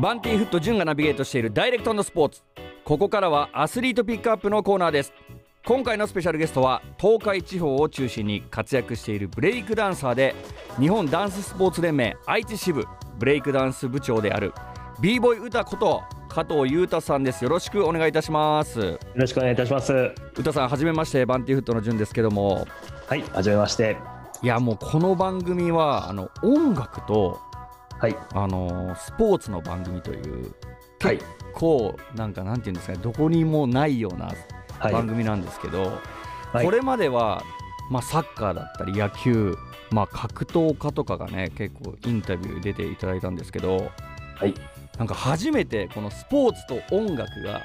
バンティーフット潤がナビゲートしているダイレクトのスポーツ。ここからはアスリートピックアップのコーナーです。今回のスペシャルゲストは東海地方を中心に活躍しているブレイクダンサーで日本ダンススポーツ連盟愛知支部ブレイクダンス部長である b ボーイ歌こと加藤裕太さんです。よろしくお願いいたします。よろしくお願いいたします。歌さんはじめましてバンティーフットの潤ですけども。はいはじめまして。いやもうこの番組はあの音楽とはい。あのスポーツの番組というはい。結構なんかなんていうんですかねどこにもないようなはい。番組なんですけど、はい。これまでは、まあ、サッカーだったり野球、まあ、格闘家とかがね結構インタビュー出ていただいたんですけどはい。なんか初めてこのスポーツと音楽が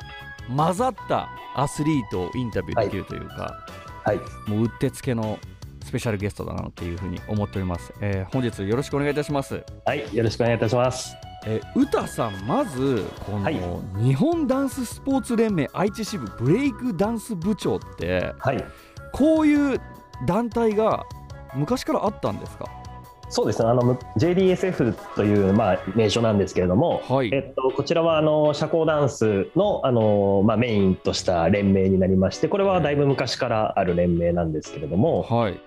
混ざったアスリートをインタビューできるというか、はい。もううってつけのスペシャルゲストだなっていうふうに思っております、えー本日よろしくお願いいたします。はいよろしくお願いいたします。えー、歌さんまずこの、はい。日本ダンススポーツ連盟愛知支部ブレイクダンス部長ってはい。こういう団体が昔からあったんですか？そうですね。あの JDSF というまあ名称なんですけれども、はい。えっと、こちらはあの社交ダンスのあの、まあ、メインとした連盟になりましてこれはだいぶ昔からある連盟なんですけれども、はい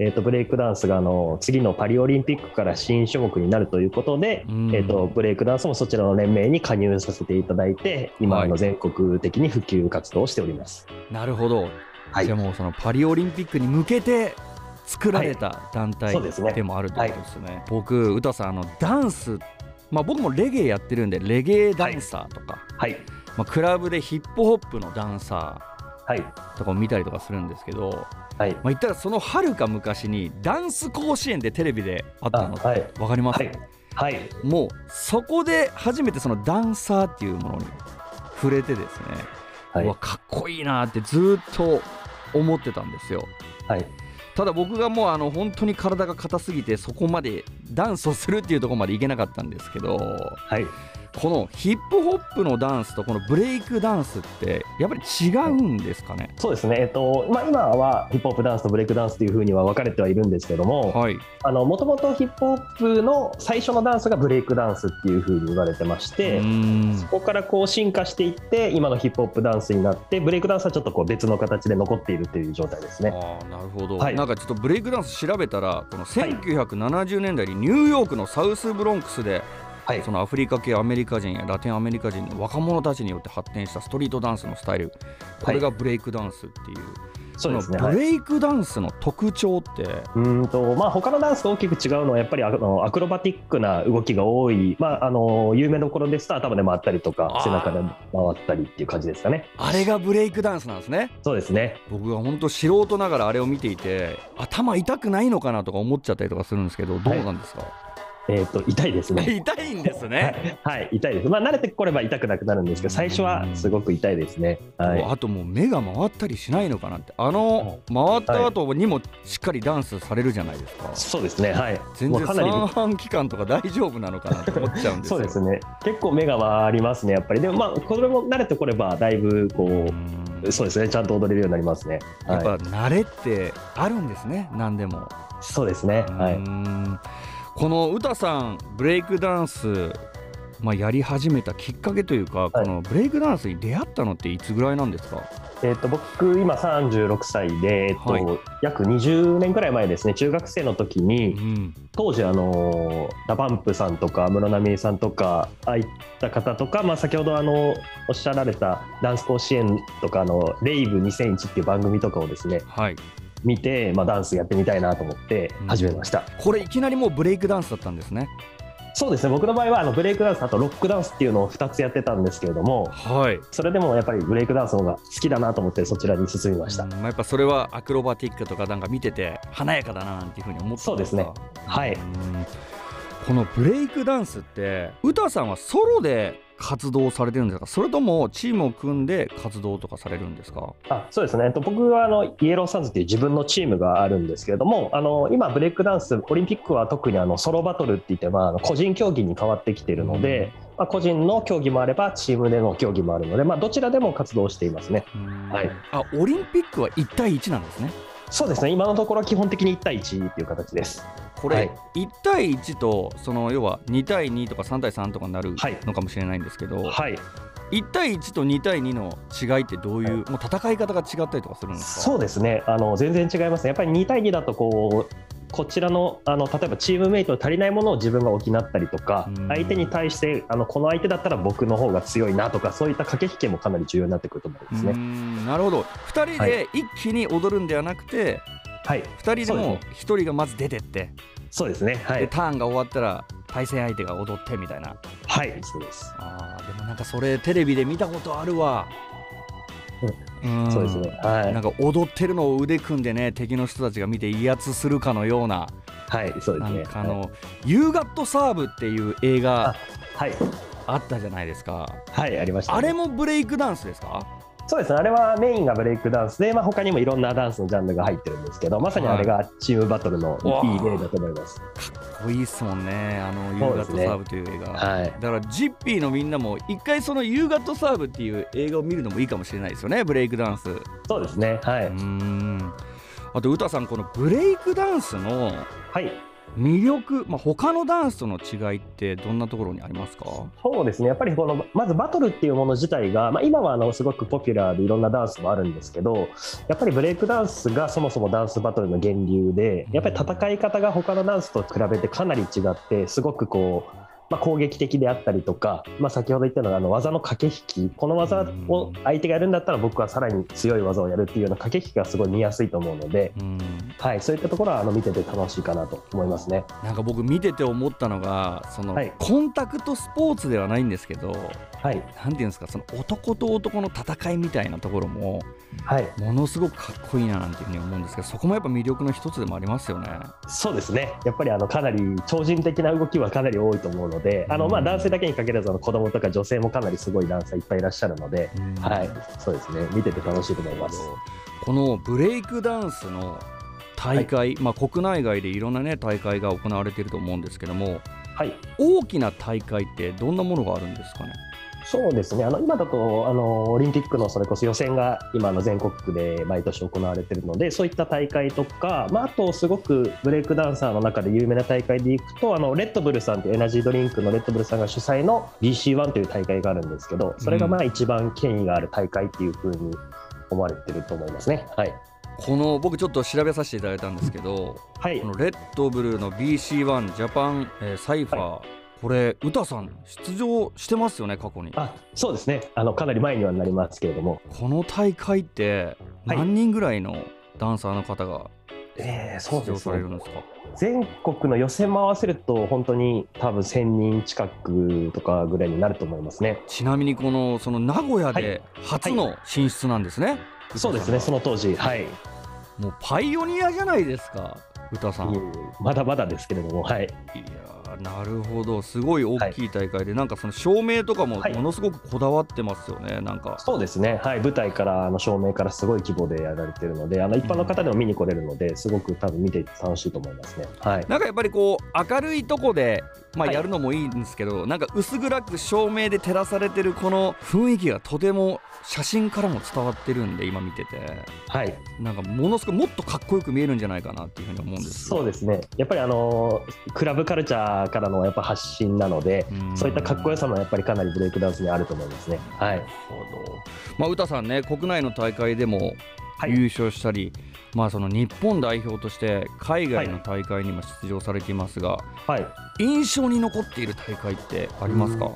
えっと、ブレイクダンスがあの次のパリオリンピックから新種目になるということで、うん。えっと、ブレイクダンスもそちらの連盟に加入させていただいて今、の全国的に普及活動をしております。なるほど、はい。じゃあもうそのパリオリンピックに向けて作られた団体でもあるということですね。僕歌さんあのダンスまあ僕もレゲエやってるんでレゲエダンサーとか、はい、まあ、クラブでヒップホップのダンサはい、ーとかを見たりとかするんですけど、はい、まあ、言ったらそのはるか昔にダンス甲子園でテレビであったのあはい。わかります、はい、はい、もうそこで初めてそのダンサーっていうものに触れてですね、はい。うわかっこいいなってずっと思ってたんですよ。はい、ただ僕がもうあの本当に体が硬すぎてそこまでダンスをするっていうところまでいけなかったんですけどはい。このヒップホップのダンスとこのブレイクダンスってやっぱり違うんですかね？そうですね、えっとまあ、今はヒップホップダンスとブレイクダンスというふうには分かれてはいるんですけども、はい。もともとヒップホップの最初のダンスがブレイクダンスっていうふうに言われてまして、そこからこう進化していって、今のヒップホップダンスになって、ブレイクダンスはちょっとこう別の形で残っているという状態ですね。あーなるほど、はい。なんかちょっとブレイクダンス調べたらこの1970年代にニューヨークのサウスブロンクスではいそのアフリカ系アメリカ人やラテンアメリカ人の若者たちによって発展したストリートダンスのスタイル。これがブレイクダンスっていう、そのはいブレイクダンスの特徴って、うーんとまあ、他のダンスと大きく違うのはやっぱりあのアクロバティックな動きが多い、まあ、あの有名どころですと頭で回ったりとあかー。背中で回ったりっていう感じですかね。あれがブレイクダンスなんですね。そうですね。僕は本当素人ながらあれを見ていて頭痛くないのかなとか思っちゃったりとかするんですけどどうなんですか、えー、と痛いですね。痛いんですね、はい、痛いです。まあ、慣れてこれば痛くなくなるんですけど、最初はすごく痛いですね。はい。あともう目が回ったりしないのかなってあの回った後にもしっかりダンスされるじゃないですか、そうですね。はい。全然。三半期間とか大丈夫なのかなって思っちゃうんですよそうですね。結構目が回りますね。やっぱり。でも、まあ、これも慣れてこれば、だいぶこう。そうですね。ちゃんと踊れるようになりますね。やっぱはい。慣れってあるんですね何でも、そうですね。はい。うんこの WUTAさんブレイクダンスまあ、やり始めたきっかけというか、このブレイクダンスに出会ったのっていつぐらいなんですか？えっと僕今36歳で、えっとはい。約20年くらい前ですね中学生の時にうん。当時あの DA PUMPさんとか室奈美恵さんとかああいった方とか、まあ、先ほどあのおっしゃられたダンス甲子園とかあのレイブ2001っていう番組とかをですねはい見て、まあ、ダンスやってみたいなと思って始めました、これいきなりもうブレイクダンスだったんですね。そうですね。僕の場合はあのブレイクダンスあとロックダンスっていうのを2つやってたんですけれどもはい。それでもやっぱりブレイクダンスの方が好きだなと思ってそちらに進みました、うん。まあ、やっぱそれはアクロバティックとかなんか見てて華やかだななんていうふうに思ってそうですね。はい。うん。このブレイクダンスって歌さんはソロで活動されてるんですか？それともチームを組んで活動とかされるんですか？あそうですね、えっと、僕はあのイエローサンズっていう自分のチームがあるんですけれどもあの今、ブレイクダンスオリンピックは特にあのソロバトルって言って、まあ、個人競技に変わってきているので、まあ、個人の競技もあればチームでの競技もあるので、まあ、どちらでも活動していますね。はい。あオリンピックは1対1なんですねそうですね。今のところ基本的に1対1っていう形です。これ、はい。1対1とその要は2対2とか3対3とかになるはいのかもしれないんですけど、はい。1対1と2対2の違いってどういう、もう戦い方が違ったりとかするんですか？そうですね。あの全然違いますね。やっぱり2対2だとこうこちらのあの例えばチームメイトに足りないものを自分が補ったりとかうん。相手に対してあのこの相手だったら僕の方が強いなとかそういった駆け引きもかなり重要になってくると思うんですね。ん。なるほど。2人で一気に踊るんではなくて、はい、2人でもそうで1人がまず出てって、そうですね。はい、でターンが終わったら対戦相手が踊ってみたいな。はい、そうです。あーでもなんかそれテレビで見たことあるわ、んそうですね。はいなん、か踊ってるのを腕組んでね敵の人たちが見て威圧するかのようなはい、そうですね。かあの「ユーガットサーブ」っていう映画はい、あったじゃないですかはい、ありました、ね。あれもブレイクダンスですか？そうですね。あれはメインがブレイクダンスで、まあ他にもいろんなダンスのジャンルが入ってるんですけど、まさにあれがチームバトルのいい例だと思います。かっこいいっすもんねあの「You Got Served」という映画はい。だからジッピーのみんなも一回その「You Got Served」っていう映画を見るのもいいかもしれないですよねブレイクダンスそうですね。はい。うーんあと WUTAさんこのブレイクダンスのはい。魅力、まあ、他のダンスとの違いってどんなところにありますか？そうですね。やっぱりこのまずバトルっていうもの自体が、まあ、今はあのすごくポピュラーでいろんなダンスもあるんですけど、やっぱりブレイクダンスがそもそもダンスバトルの源流で、やっぱり戦い方が他のダンスと比べてかなり違って、すごくこう。まあ、攻撃的であったりとか、まあ、先ほど言ったのがあの技の駆け引き。この技を相手がやるんだったら僕はさらに強い技をやるっていうような駆け引きがすごい見やすいと思うので、うん。はい、そういったところはあの見てて楽しいかなと思いますね。なんか僕見てて思ったのがその、はい。コンタクトスポーツではないんですけどはい、なんていうんですかその男と男の戦いみたいなところもはい、ものすごくかっこいいななんていうふうに思うんですけどそこもやっぱ魅力の一つでもありますよね。そうですね、やっぱりあのかなり超人的な動きはかなり多いと思うので、あのまあうん男性だけに限らずあの子供とか女性もかなりすごいダンサーいっぱいいらっしゃるので、うん。はい、そうですね、見てて楽しいと思います。このブレイクダンスの大会、まあ、国内外でいろんな、ね、大会が行われていると思うんですけどもはい、大きな大会ってどんなものがあるんですかね？そうですね、あの今だとあのオリンピックのそれこそ予選が今の全国区で毎年行われているので、そういった大会とか、まあ、あとすごくブレイクダンサーの中で有名な大会でいくと、あのレッドブルさんというエナジードリンクのレッドブルさんが主催の BC1 という大会があるんですけど、それがまあ一番権威がある大会っていうふうに思われてると思いますね。はい、この僕ちょっと調べさせていただいたんですけどはい。このレッドブルの BC1 ジャパン、えーサイファー、これ歌さん出場してますよね過去に。あそうですね。あのかなり前にはなりますけれども、この大会ってはい。何人ぐらいのダンサーの方が出場ですね。されるんですか、全国の予選も合わせると本当に多分1000人近くとかぐらいになると思いますね。ちなみにこのその名古屋で初の進出なんですね、そうですねその当時。はい。もうパイオニアじゃないですか歌さん、まだまだですけれどもはいやーなるほど。すごい大きい大会で、なんかその照明とかもはい。ものすごくこだわってますよね、なんか。そうですね。はい。舞台からあの照明からすごい規模でやられてるのであの一般の方でも見に来れるのですごく多分見て楽しいと思いますね。はい。なんかやっぱりこう明るいとこで、まあ、はい。やるのもいいんですけど、なんか薄暗く照明で照らされてるこの雰囲気がとても写真からも伝わってるんで今見てて。はい。なんかものすごいもっとかっこよく見えるんじゃないかなっていうふうに思うんですそうですね。やっぱりあのクラブカルチャーからのやっぱ発信なのでうん。そういったかっこよさもやっぱりかなりブレイクダンスにあると思いますね。はないる。ほど。まあ歌さんね国内の大会でもはい。優勝したり、まあその日本代表として海外の大会にも出場されていますが、はい。印象に残っている大会ってありますか、うん。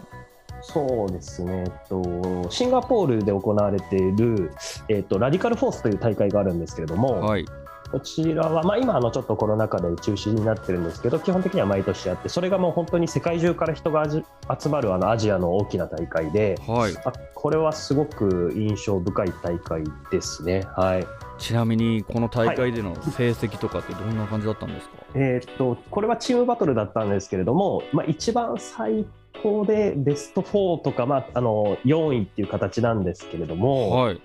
そうですね、えっと、シンガポールで行われている、えっと、ラディカルフォースという大会があるんですけれども、はい。こちらは、まあ、今あのちょっとコロナ禍で中止になってるんですけど基本的には毎年やってそれがもう本当に世界中から人が集まるあのアジアの大きな大会ではい。あこれはすごく印象深い大会ですね。はいちなみにこの大会での成績とかってどんな感じだったんですか、えーっとこれはチームバトルだったんですけれども、まあ、一番最高でベスト4とか、まあ、あの4位っていう形なんですけれども、はい。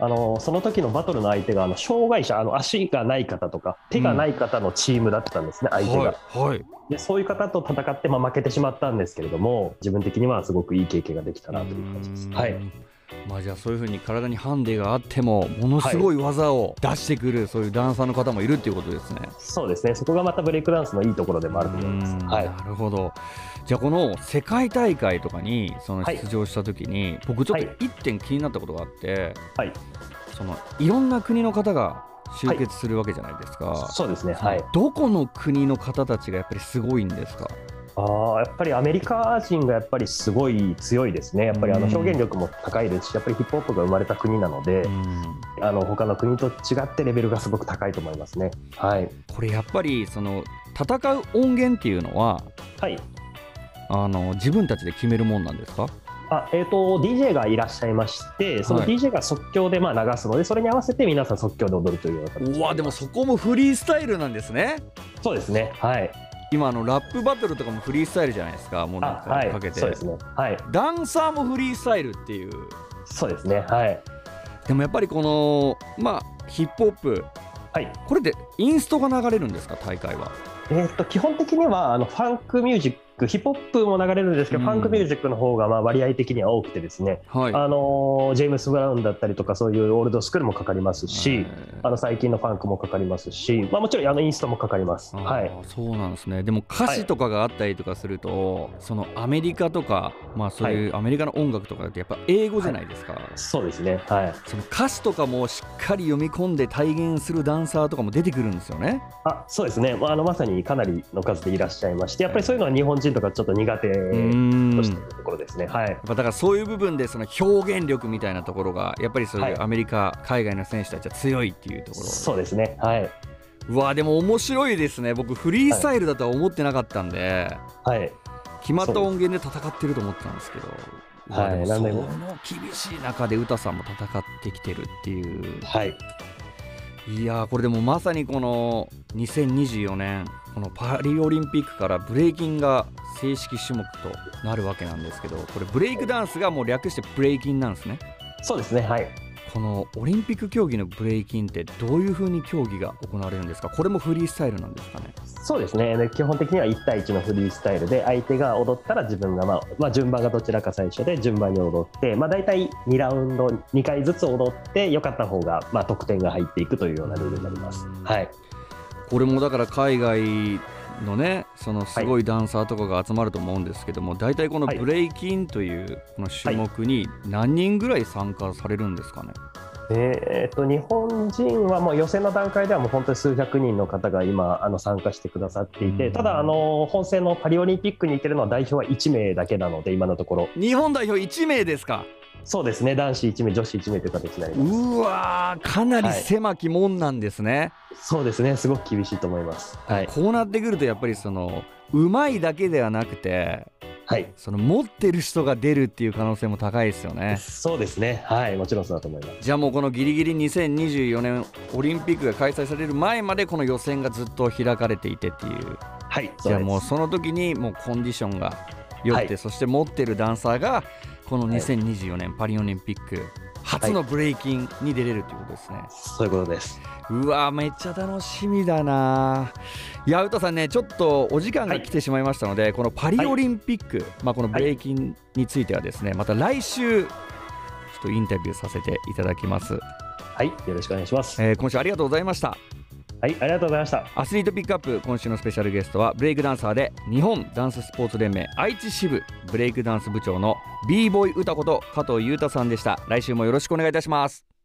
あのその時のバトルの相手があの障害者あの足がない方とか手がない方のチームだったんですね、相手が。はいはい。でそういう方と戦って、まあ、負けてしまったんですけれども自分的にはすごくいい経験ができたなという感じです。はい、まあじゃあそういうふうに体にハンデがあってもものすごい技を出してくる、そういうダンサーの方もいるっていうことですね。そうですね。そこがまたブレイクダンスのいいところでもあると思います。うんはい。なるほど。じゃあこの世界大会とかにそのはい。出場した時に、僕ちょっとはい。一点気になったことがあって、はい。そのいろんな国の方が集結するわけじゃないですか、そうですね。はい。どこの国の方たちがやっぱりすごいんですか？ああやっぱりアメリカ人がやっぱりすごい強いですね、やっぱりあのうん。表現力も高いですし、やっぱりヒップホップが生まれた国なので、あの他の国と違ってレベルがすごく高いと思いますね。はい、これやっぱりその戦う音源っていうのははい。あの自分たちで決めるもんなんですか？あえー、と DJ がいらっしゃいまして、そのはい。DJ が即興でまあ流すので、それに合わせて皆さん即興で踊るというような形うわでもそこもフリースタイルなんですね。そうですね、はい、今あのラップバトルとかもフリースタイルじゃないですかもうなんかかけて、そうですね、はい、ダンサーもフリースタイルっていう。そうですね、はい、でもやっぱりこのまあヒップホップはい。これでインストが流れるんですか大会は？えー、と基本的にはあのファンクミュージック、ヒップホップも流れるんですけど、うん。ファンクミュージックの方がまあ割合的には多くてですね、はい。あのージェームス・ブラウンだったりとか、そういうオールドスクールもかかりますし、あの最近のファンクもかかりますし、まあ、もちろんあのインストもかかります。はい、そうなんですね。でも歌詞とかがあったりとかすると、そのアメリカとかまあそういうアメリカの音楽とかってやっぱ英語じゃないですか、そうですね、はい、その歌詞とかもしっかり読み込んで体現するダンサーとかも出てくるんですよね。あそうですね、まあ、あのまさにかなりの数でいらっしゃいまして、やっぱりそういうのは日本人とかちょっと苦手うとしているところですね。はい。やっぱだからそういう部分でその表現力みたいなところがやっぱりそういうはい。アメリカ、海外の選手たちは強いっていうところ。そうですね、はい、うわでも面白いですね。僕フリースタイルだとは思ってなかったんで、はい、決まった音源で戦ってると思ってたんですけど。はい。その厳しい中で詩さんも戦ってきてるっていう。はい、いやーこれでもまさにこの2024年このパリオリンピックからブレイキンが正式種目となるわけなんですけどこれブレイクダンスがもう略してブレイキンなんですね。そうですね、はい。このオリンピック競技のブレイキンってどういう風に競技が行われるんですか？これもフリースタイルなんですかね？そうですね。で基本的には1対1のフリースタイルで相手が踊ったら自分が、まあまあ、順番がどちらか最初で順番に踊って、まあ、大体2ラウンド2回ずつ踊って良かった方が、まあ、得点が入っていくというようなルールになります。はい、これもだから海外のねそのすごいダンサーとかが集まると思うんですけども、大体このはい。ブレイキンというこの種目に何人ぐらい参加されるんですかね、えーっと日本人はもう予選の段階ではもう本当に数百人の方が今あの参加してくださっていて、うん。ただあの本戦のパリオリンピックに行ってるのは代表は1名だけなので今のところ。日本代表1名ですか？そうですね。男子1名女子1名という形になります。うわーかなり狭き門なんですね、そうですね。すごく厳しいと思います。はい、こうなってくるとやっぱりそのうまいだけではなくてはい、その持ってる人が出るっていう可能性も高いですよね。そうですね。はい。もちろんそうだと思います。じゃあもうこのギリギリ2024年オリンピックが開催される前までこの予選がずっと開かれていてっていう。はい。じゃあもうそその時にもうコンディションが良くて、はい。そして持ってるダンサーがこのはい。2024年パリオリンピック初のブレイキンに出れるということですね、うですそういうことです。うわめっちゃ楽しみだな。いや歌さんねちょっとお時間が来てしまいましたので、このパリオリンピック、まあ、このブレイキンについてはですねまた来週ちょっとインタビューさせていただきます、はい。よろしくお願いします。えー今週ありがとうございましたはいありがとうございました。アスリートピックアップ今週のスペシャルゲストはブレイクダンサーで日本ダンススポーツ連盟愛知支部ブレイクダンス部長の b ボーイ歌こと加藤裕太さんでした。来週もよろしくお願いいたします。